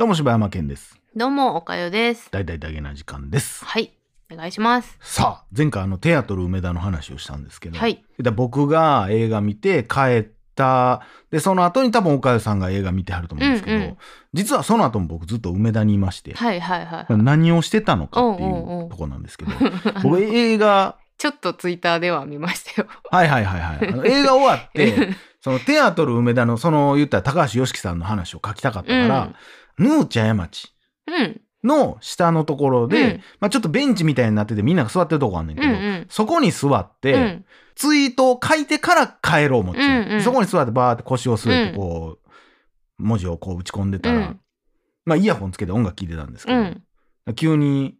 どうも柴山健です。どうも、おかよです。大々だけな時間です。はい。お願いします。さあ、前回あのテアトル梅田の話をしたんですけど、はい。で僕が映画見て帰った、で、その後に多分岡代さんが映画見てはると思うんですけど、うんうん実はその後も僕ずっと梅田にいまして、はいはいはい。何をしてたのかっていうとこなんですけど、僕映画、ちょっとツイッターでは見ましたよ。はいはいはいはい。映画終わって、そのテアトル梅田のその言ったら高橋良樹さんの話を書きたかったから、ヌーチャヤ町うん。の下のところで、うんまあちょっとベンチみたいになっててみんなが座ってるとこあんねんけど、うんうん。そこに座って、うん。ツイートを書いてから帰ろう思っちゃう、うんうんそこに座ってバーって腰を据えてうんこう、文字をこう打ち込んでたら、うんまあイヤホンつけて音楽聴いてたんですけど、うん。急に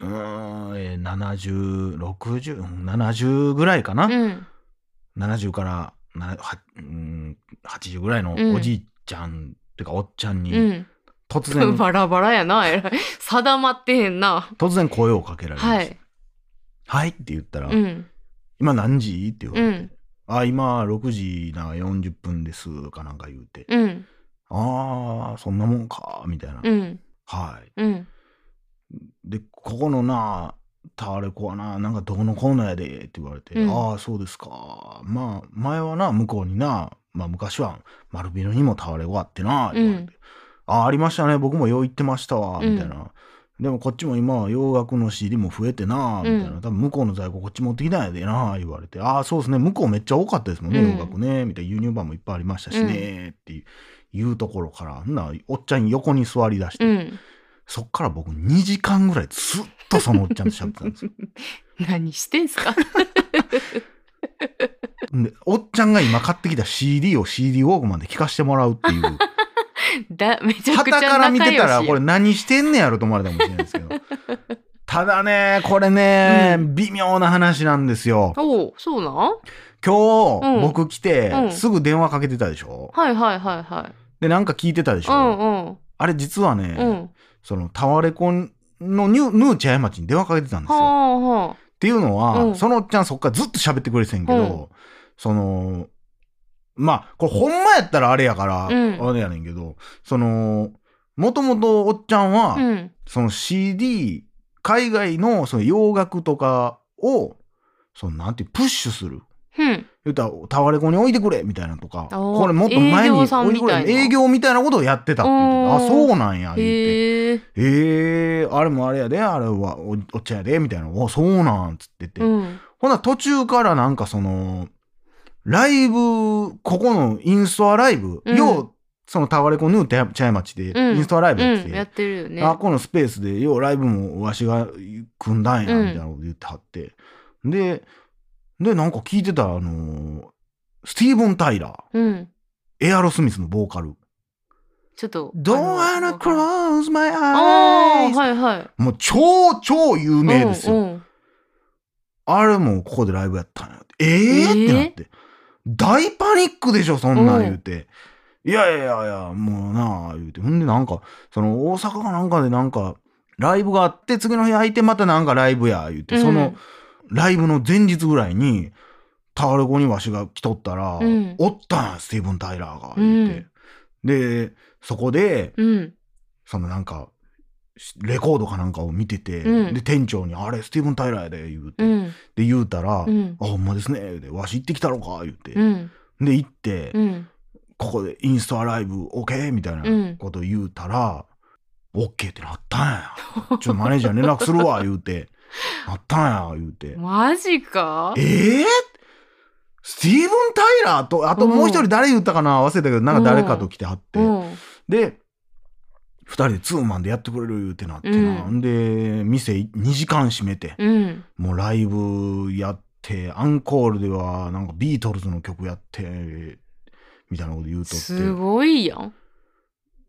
うーん、えー、70、60、うん70ぐらいかな、うん。70からなはうん80ぐらいのうんおじいちゃん、っていうかおっちゃんにうん。突然、バラバラやな、えらい。定まってへんな。突然声をかけられました。はい。はいって言ったら、うん。今何時って言われて、うんあ、今6時な40分ですかなんか言うて、うん。ああ、そんなもんか、みたいな。うん。はい。うん。で、ここのな、タワレコはな、なんかどこのコーナーやでって言われて、うんああ、そうですか。まあ、前はな、向こうにな、まあ昔は丸ビルにもタワレコあってな、言われて、ああ、ありましたね、僕もよう行ってましたわ、みたいな。でもこっちも今は洋楽の CD も増えてな、みたいな。うん多分向こうの在庫こっち持ってきたんやでな、言われて。ああ、そうですね、向こうめっちゃ多かったですもんね、うん洋楽ね、みたいな。輸入版もいっぱいありましたしね、っていう。ところから、ならおっちゃん横に座り出して、うん。そっから僕2時間ぐらいずっとそのおっちゃんと喋ってたんですよ。何してんすか？で、おっちゃんが今買ってきた CD を CD ウォークマンで聴かしてもらうっていう。だ、めちゃくちゃ旗から見てたら、これれ、何してんねやろと思われたかもしれないですけど。ただね、これね、うん微妙な話なんですよ。おう、そうな？ん今日、うん僕来て、うんすぐ電話かけてたでしょ？はいはいはいはい。で、なんか聞いてたでしょ、うんうん。あれ実はね、うん。そのタワレコのニュヌーチャヤ町に電話かけてたんですよ。はあはあ。っていうのは、うんそのおっちゃんそっからずっと喋ってくれてんけど、うんその、まあ、これほんまやったらあれやから、うんあれやねんけど、その、もともとおっちゃんは、うん。その CD、海外のその洋楽とかを、そのなんていう、プッシュする。うん。言ったら、タワレコに置いてくれみたいなとか、これもっと前に置いてくれみたいな営業みたいなことをやってたって言ってたあ、そうなんや、言って。へえ。えー、あれもあれやで、あれはおおっちゃんやで、みたいな。お、そうなん、つってて。うん。ほな途中からなんかその、ライブ、ここのインストアライブ、うんよう、そのタワレコヌーテ茶屋町でうんインストアライブやってて、うん、やってるよね。あ、このスペースでようライブもわしが組んだんや、うんみたいなこと言ってはって。で、で、なんか聞いてたら、あのースティーブン・タイラー、うん。エアロスミスのボーカル。ちょっと。Don't あ wanna の close my eyes. はいはい。もう超超有名ですよ。うんうんあれもここでライブやったんや。えええー？ってなって。大パニックでしょ、そんなん言うて。いやいやいやいや、もうなあ、言うて。ほんでなんか、その大阪かなんかでなんか、ライブがあって、次の日空いてまたなんかライブや、言うて、その、ライブの前日ぐらいに、タワレコにわしが来とったら、うんおったんや、スティーブン・タイラーが、言うて。で、そこで、うん。そのなんか、レコードかなんかを見てて、うんで、店長に、あれ、スティーブン・タイラーやで、言うて。うん。で、言うたら、うん。あ、ほんまですね。言うて、わし行ってきたろか、言うて。うん。で、行って、うん。ここでインスタライブ OK? みたいなうんことを言うたら、OK ってなったんや。ちょっとマネージャーに連絡するわ、言うて。なったんや、言うて。マジか？ええスティーブン・タイラーと、あともう一人誰言ったかな忘れたけど、なんか誰かと来てはって。うん。で、二人でツーマンでやってくれる言うてなってな。うんで、店2時間閉めて、うん。もうライブやって、アンコールではなんかビートルズの曲やって、みたいなこと言うとって。すごいやん。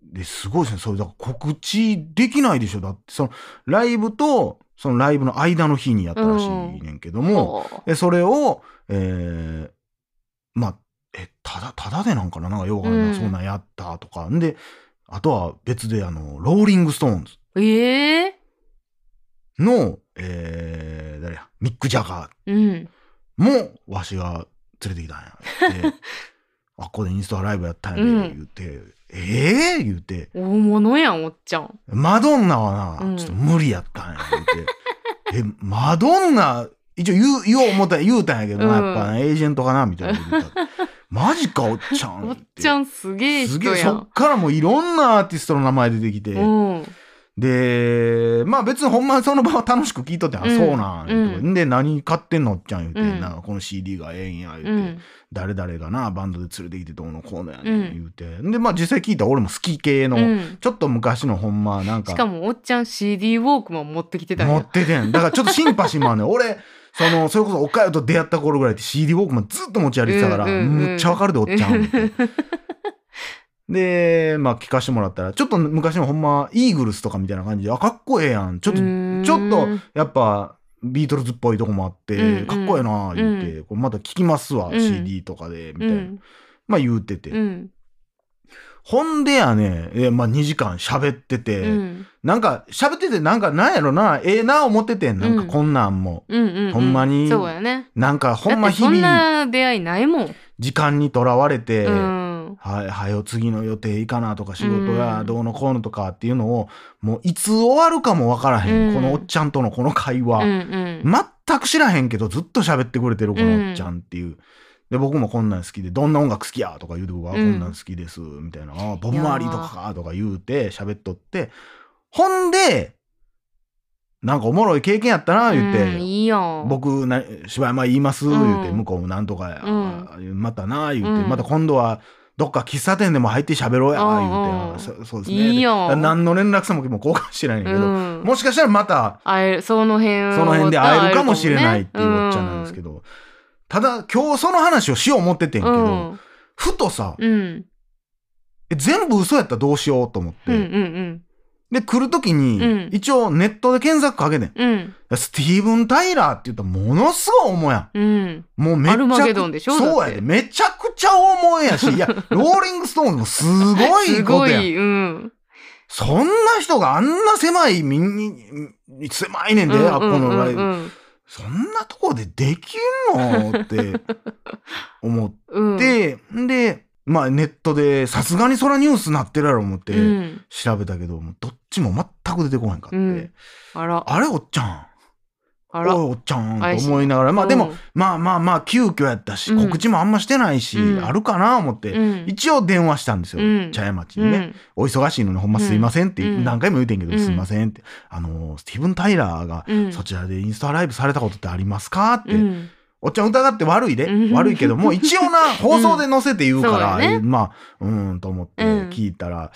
ですごいですね。それだから告知できないでしょ。だって、そのライブと、そのライブの間の日にやったらしいねんけども、はでそれを、えー、まあ、え、ただ、ただでなんかな？なんかようわからんない、うんそんなんやったとか。んで、あとは別であの、ローリングストーンズあええの、えー、誰や、ミック・ジャガーうん。もわしが連れてきたんや。で、あっこでインスタライブやったんやで、うん言って、ええ？言うて、大物やん、おっちゃん。マドンナはな、うんちょっと無理やったんや、言うて。え、マドンナ、一応言う、言おう思ったら言うたんやけどな、うんやっぱ、エージェントかなみたいな言ったら。マジか、おっちゃん。おっちゃんすげえすげえ、そっ。からもういろんなアーティストの名前出てきて。うん。で、まあ別にほんまその場は楽しく聞いとって、あ、うんそうなん、言うんで、何買ってんのおっちゃん言うて、うんなんかこの CD がええんや、う言うて。ん。誰々がな、バンドで連れてきてどうのこうのやね、うんん、言うて。で、まあ実際聞いたら俺も好き系の、うん。ちょっと昔のほんま、なんか。しかもおっちゃん CD ウォークマン持ってきてたんや持っ。ててん。だからちょっとシンパシーもあるねん。俺、その、それこそ、おかゆと出会った頃ぐらいって CD ウォークマンずっと持ち歩いてたから、うんうんうんむっちゃわかるで、おっちゃん。で、まあ聞かしてもらったら、ちょっと昔のほんま、イーグルスとかみたいな感じで、あ、かっこええやん。ちょっと、ちょっと、やっぱ、ビートルズっぽいとこもあって、うんうんかっこええな言って、これまた聞きますわ、うん CD とかで、みたいな。うん。まあ言うてて。うん。ほんでやね、えまあ2時間喋ってて、うん。なんか喋っててなんかなんやろな、ええな思っててん。なんかうんこんなんも。うんうんうん。ほんまにそうやね。なんかほんまだってそん日々な出会いないもん。時間にとらわれて、うん。はい、はよ次の予定いかなとか仕事うんやどうのこうのとかっていうのを、もういつ終わるかもわからへん。うんこのおっちゃんとのこの会うん話。うん。全く知らへんけどずっと喋ってくれてるこのおっちゃんっていう。で、僕もこんなん好きで、どんな音楽好きや？とか言うて、僕はこんなん好きです、みたいな。あボブ・マーリーとかか？とか言うて喋っとって、ほんで、なんかおもろい経験やったな、言って。うんいいやん。僕な、柴山言います、言うて、うん向こうもなんとかや、うん。またな、言うて、うん。また今度は、どっか喫茶店でも入って喋ろうや、うん言うて、そそうですね。いいよで何の連絡先も交換してないんだけど、うん。もしかしたらまた、会える、その辺その辺で会えるかもしれないっていうおっちゃんなんですけど。ど、ただ、今日その話をしよう思っててんけど、うん。ふとさ、うん。え全部嘘やったらどうしようと思って、うんうんで、来るときに、うん一応ネットで検索かけてん。うん。うん。スティーブン・タイラーって言ったらものすごい重やん。うん。もうめっちゃくアルマゲドンでしょ？そうだってやで。めちゃくちゃ重いやし、いや、ローリングストーンズもすごいすことやん。ごい。うん。そんな人があんな狭い、みんに、狭いねんで、あっこのライブ。うんそんなとこでできんの？って 思っうん。て、んで、まあネットでさすがにそらニュースなってるやろ思ってうん。調べたけど、もうどっちも全く出てこへんかって。うんあら。あれおっちゃん。あら。おいおっちゃんと思いながら、まあでも、うん。まあまあまあ急遽やったし、うん。告知もあんましてないし、うん。あるかな思って、うん。一応電話したんですよ、うん。茶屋町にね、うん。お忙しいのにほんますいませんってうん。何回も言うてんけど、うん。すいませんって。あの、スティーブン・タイラーがうん。そちらでインスタライブされたことってありますかって。うん。おっちゃん疑って悪いで、うん。悪いけども、一応な、放送で載せて言うから、まあ、うーんと思ってうん。聞いたら、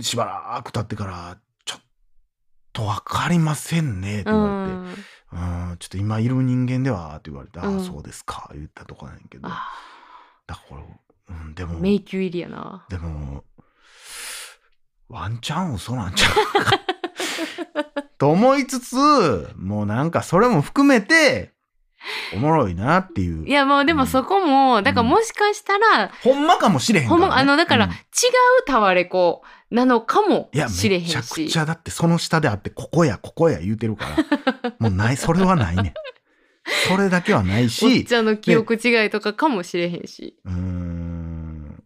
しばらく経ってから、とわかりませんね、ってう言われて。ん。うん、ちょっと今いる人間ではって言われて、ああ、うんそうですか、言ったとこなんやけど。だかあらうん、でも、迷宮入りやな。でも、ワンチャン嘘なんちゃうか。と思いつつ、もうなんかそれも含めて、おもろいなっていう。いや、もうでもそこも、だからもしかしたら、ほんまかもしれへんから、ね。ほんま、あの、だから、違うんうタワレコなのかもいや、しれへんめちゃくし。ちゃだってその下であって、ここや、ここや言うてるから。もうない、それはないねん。それだけはないおっし、ちゃんの記憶違いとかかもしれへんし。うーん。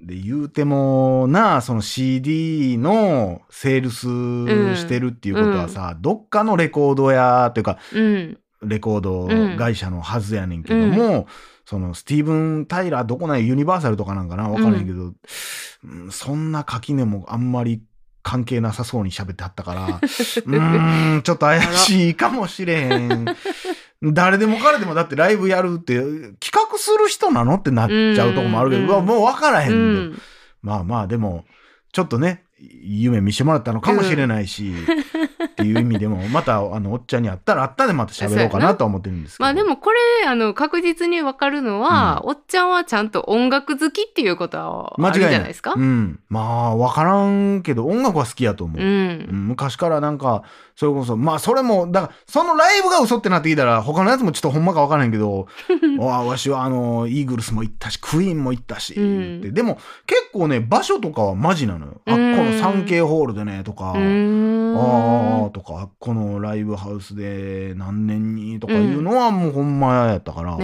で、言うてもな、その CD のセールスしてるっていうことはさ、どっかのレコード屋というか、うん。レコード会社のはずやねんけども、そのスティーブン・タイラーどこないユニバーサルとかなんかな？わからへんけど、うんそんな垣根もあんまり関係なさそうに喋ってはったから、うーん、ちょっと怪しいかもしれへん。誰でも彼でもだってライブやるって企画する人なのってなっちゃうとこもあるけど、うわもうわからへうんで。ん。まあまあでも、ちょっとね、夢見してもらったのかもしれないし、っていう意味でも、また、あの、おっちゃんに会ったら会ったでまた喋ろうかなとは思ってるんですけど。まあでもこれ、あの、確実にわかるのは、おっちゃんはちゃんと音楽好きっていうことはあるじゃないですか。うん。まあ、わからんけど、音楽は好きやと思う。ううんん。昔からなんか、それこそ、まあ、それも、だから、そのライブが嘘ってなってきたら、他のやつもちょっとほんまかわからんけど、わわしはあの、イーグルスも行ったし、クイーンも行ったし、うんでも、結構ね、場所とかはマジなのよ。あ、こうんの 3K ホールでね、とか、うーん。あーとか、このライブハウスで何年にとかいうのはもうほんまやったから、へ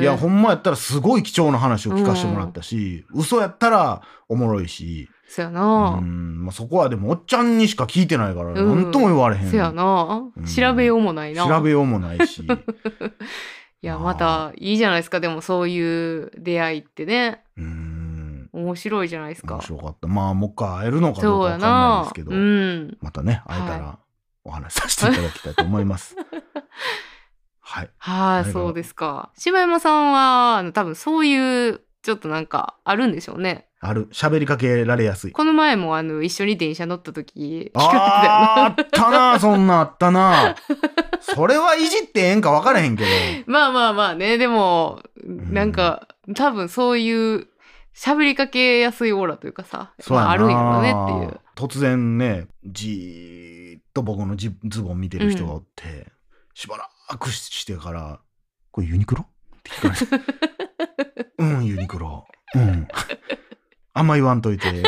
ーいやほんまやったらすごい貴重な話を聞かせてもらったし、嘘やったらおもろいし、そやうな。んまあ、そこはでもおっちゃんにしか聞いてないからうん何とも言われへん、そやなうん。調べようもないな。調べようもないし いや、またいいじゃないですか。でもそういう出会いってね。うん面白いじゃないですか面。白かったまあもう一回会えるのかどうかわかんないでなすけ。ど、うん。またね会えたはらお話しさせていただきたいと思います。はいはい、そうですか。柴山さんは、あの、多分そういう、ちょっとなんか、あるんでしょうね。ある喋りかけられやすい。この前も、あの、一緒に電車乗った時、聞かあーあったなそんなんあったなそれはいじってええんか分からへんけど まあまあまあね、でも、んなんか、多分そういう、喋りかけやすいオーラというかさ、あ、あるんやろねっていう。突然ねじーっと僕のジズボン見てる人がおって、しばらくしてから「これユニクロ?」って聞かれて「うんユニクロ。うん。あんま言わんといて」っていう。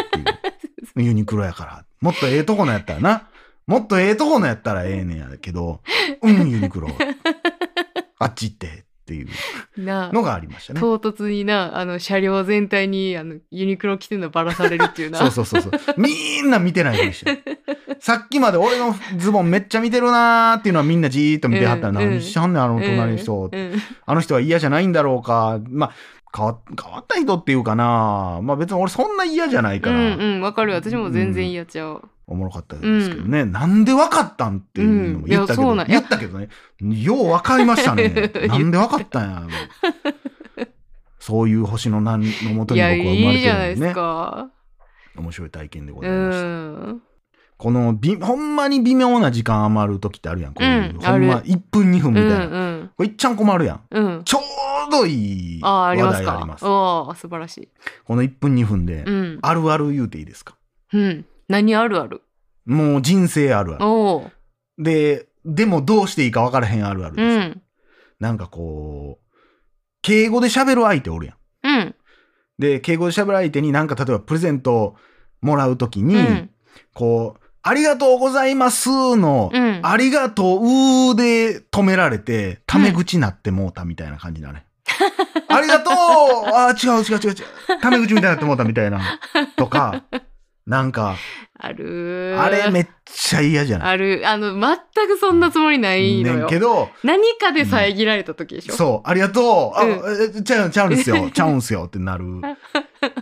ユニクロやから。もっとええとこのやったらな。もっとええとこのやったらええねんやけど「うんユニクロ。あっち行って」っていうなのがありましたね。唐突にな、あの、車両全体に、あの、ユニクロ着てるのバラされるっていうな。そうそうそうそう。みんな見てないでしょ。さっきまで俺のズボンめっちゃ見てるなーっていうのはみんなじーっと見てはったら、うん何しはんねん、あの隣の人。うんうんあの人は嫌じゃないんだろうか。まあ、変わ変わった人っていうかな。まあ別に俺そんな嫌じゃないから、うんうん、わかる。私も全然嫌ちゃう。おもろかったですけどね。なんでわかったんっていうのも言ったけど、うん言ったけどね。ようわかりましたね。なんでわかったんや。そういう星のなんのもとに僕は生まれいいじゃないですてるんでね。か。面白い体験でごうざいました。ん。このびほんまに微妙な時間余る時ってあるやん。こういううんほんまある1分2分みうたいな。んうん。これいっちゃん困るやん。うん。ちょうどいいああ、あ話りますか。題があります。おお、素晴らしい。この1分2分で、うん。あるある言うていいですか？うん。何あるある？もう人生あるある。で、でもどうしていいか分からへんあるあるうです。ん。なんかこう、敬語で喋る相手おるやん。うん。で、敬語で喋る相手になんか例えばプレゼントもらうときに、うん。こう、ありがとうございますの、うん。ありがとうで止められて、タメ口になってもうたみたいな感じだね。ありがとうあー違う違う違う違う。タメ口みたいになってもうたみたいな。とか、なんか、あるあれめっちゃ嫌じゃないある。あの、全くそんなつもりないのねんよ。けど、何かで遮られた時でしょ？そう、ありがとうあ、うえちゃう、ちゃうんすよ。ちゃうんすよってなる。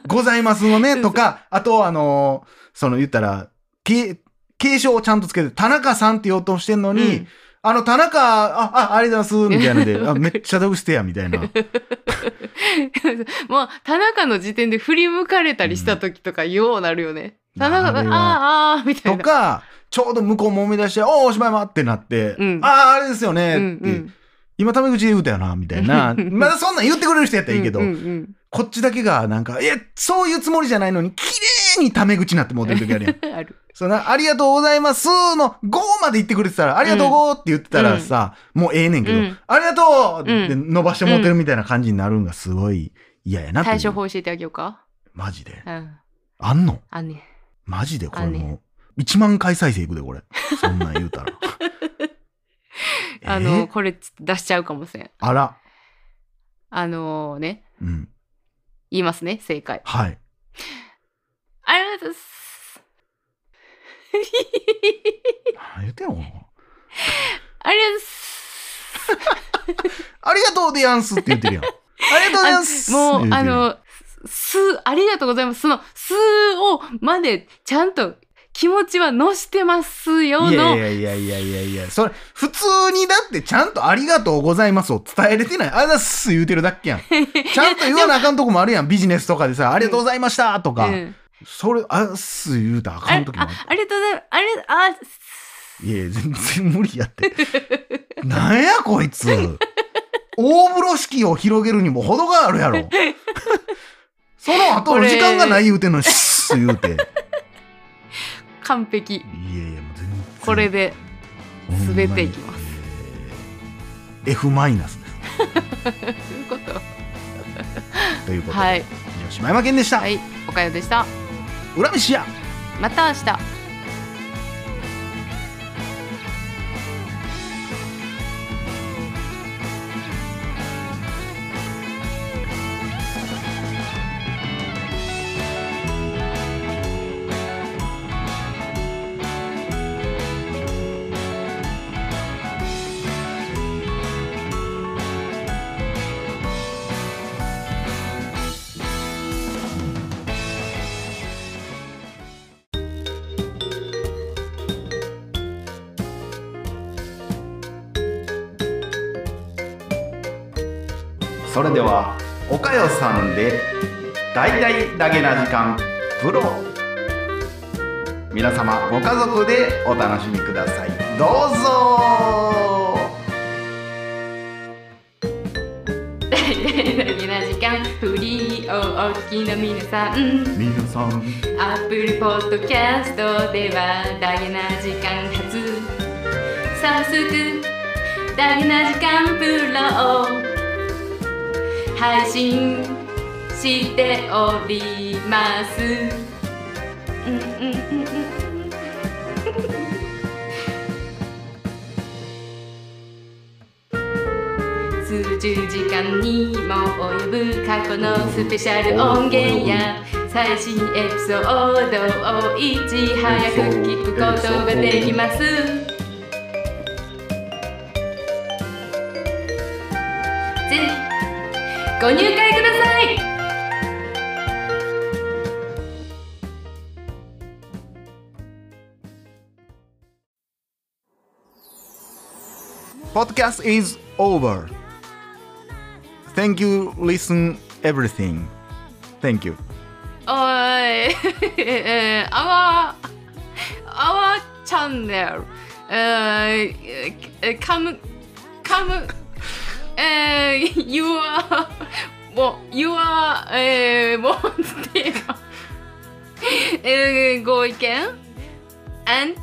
ございますのね、とか、あと、あのーその言ったら、け継承をちゃんとつけて、田中さんって言おうとしてんのに、うんあの、田中、あ、あ、ありがとうございます、みたいなので、あめっちゃドブステや、みたいな。もう、田中の時点で振り向かれたりした時とか、ようなるよね。田中が、ああーあー、みたいな。とか、ちょうど向こうも思い出して、おー、おしまいまってなって、うんああ、あれですよね、うんって、うん今タメ口で言うたよな、みたいな。まだそんなん言ってくれる人やったらいいけど、うんうんこっちだけがなんか、いや、そういうつもりじゃないのに、綺麗にタメ口になってもうてる時あるやん。うんある。そんな、ありがとうございますの5まで言ってくれてたら、ありがとうごって言ってたらさ、もうええねんけど、うんありがとうって伸ばしてもうてるみたいな感じになるんがすごい嫌やなって対処法教えてあげようか？マジで。うん。あんの？あんね。マジでこれもう、1万回再生いくで、これ。そんなん言うたら。あの、え？ーこれ出しちゃうかもしれん。あら。あのね、うん。言いますね、正解。はい。ありがとうございます。何言ってんの？ありがとうございます。ありがとうでやんすって言ってるやん。ありがとうございますもう、あの、す、ありがとうございます。その、すを、まで、ちゃんと気持ちは乗してますよいやの。いやいやいやいやいや、それ、普通にだってちゃんとありがとうございますを伝えれてない。あざっす言うてるだけやん。ちゃんと言わなあかんとこもあるやん。ビジネスとかでさ、ありがとうございましたとか。うんそれ、あざっす言うたらあかあん時もある。ありがとうございます。ありがとう、あ、いやいや、全然無理やって。なんやこいつ。大風呂敷を広げるにも程があるやろ。その後の時間がない言うてんのに、シッ言うて。完璧。いやいや、もう全然。これで、ほんまに全ていきます。えー F マイナスです。そういうこと。ということで、はい。以上島山健でした。はい。おかよでした。裏飯や。また明日。それではおかよさんで大々だけな時間プロ。皆様ご家族でお楽しみください。どうぞ。大々的な時間フリーをお聞きの皆さん。皆さん。アップルポッドキャストではダゲな時間初。早速ダゲな時間プロを配信しております。うんうんうん数十時間にも及ぶ過去のスペシャル音源や最新エピソードをいち早く聞くことができます。ご入会ください Podcast is over Thank you listen everything Thank you おいえー our our channel えー come come えー your もう your えーもうテーマえーご意見 and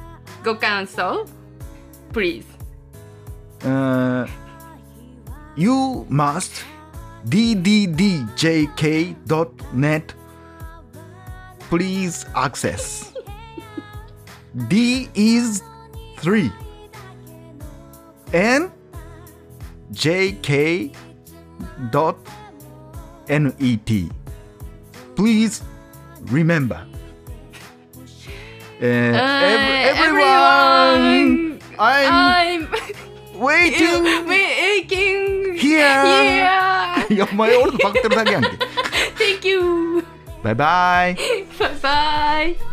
ご感想 please Uh, you must dddjk.net please access d is 3 and jk dot net please remember uh, ev- Uh, everyone i'm I'm waiting making here yeah いやお前俺とパクってるだけやんけ thank you バイバイ bye bye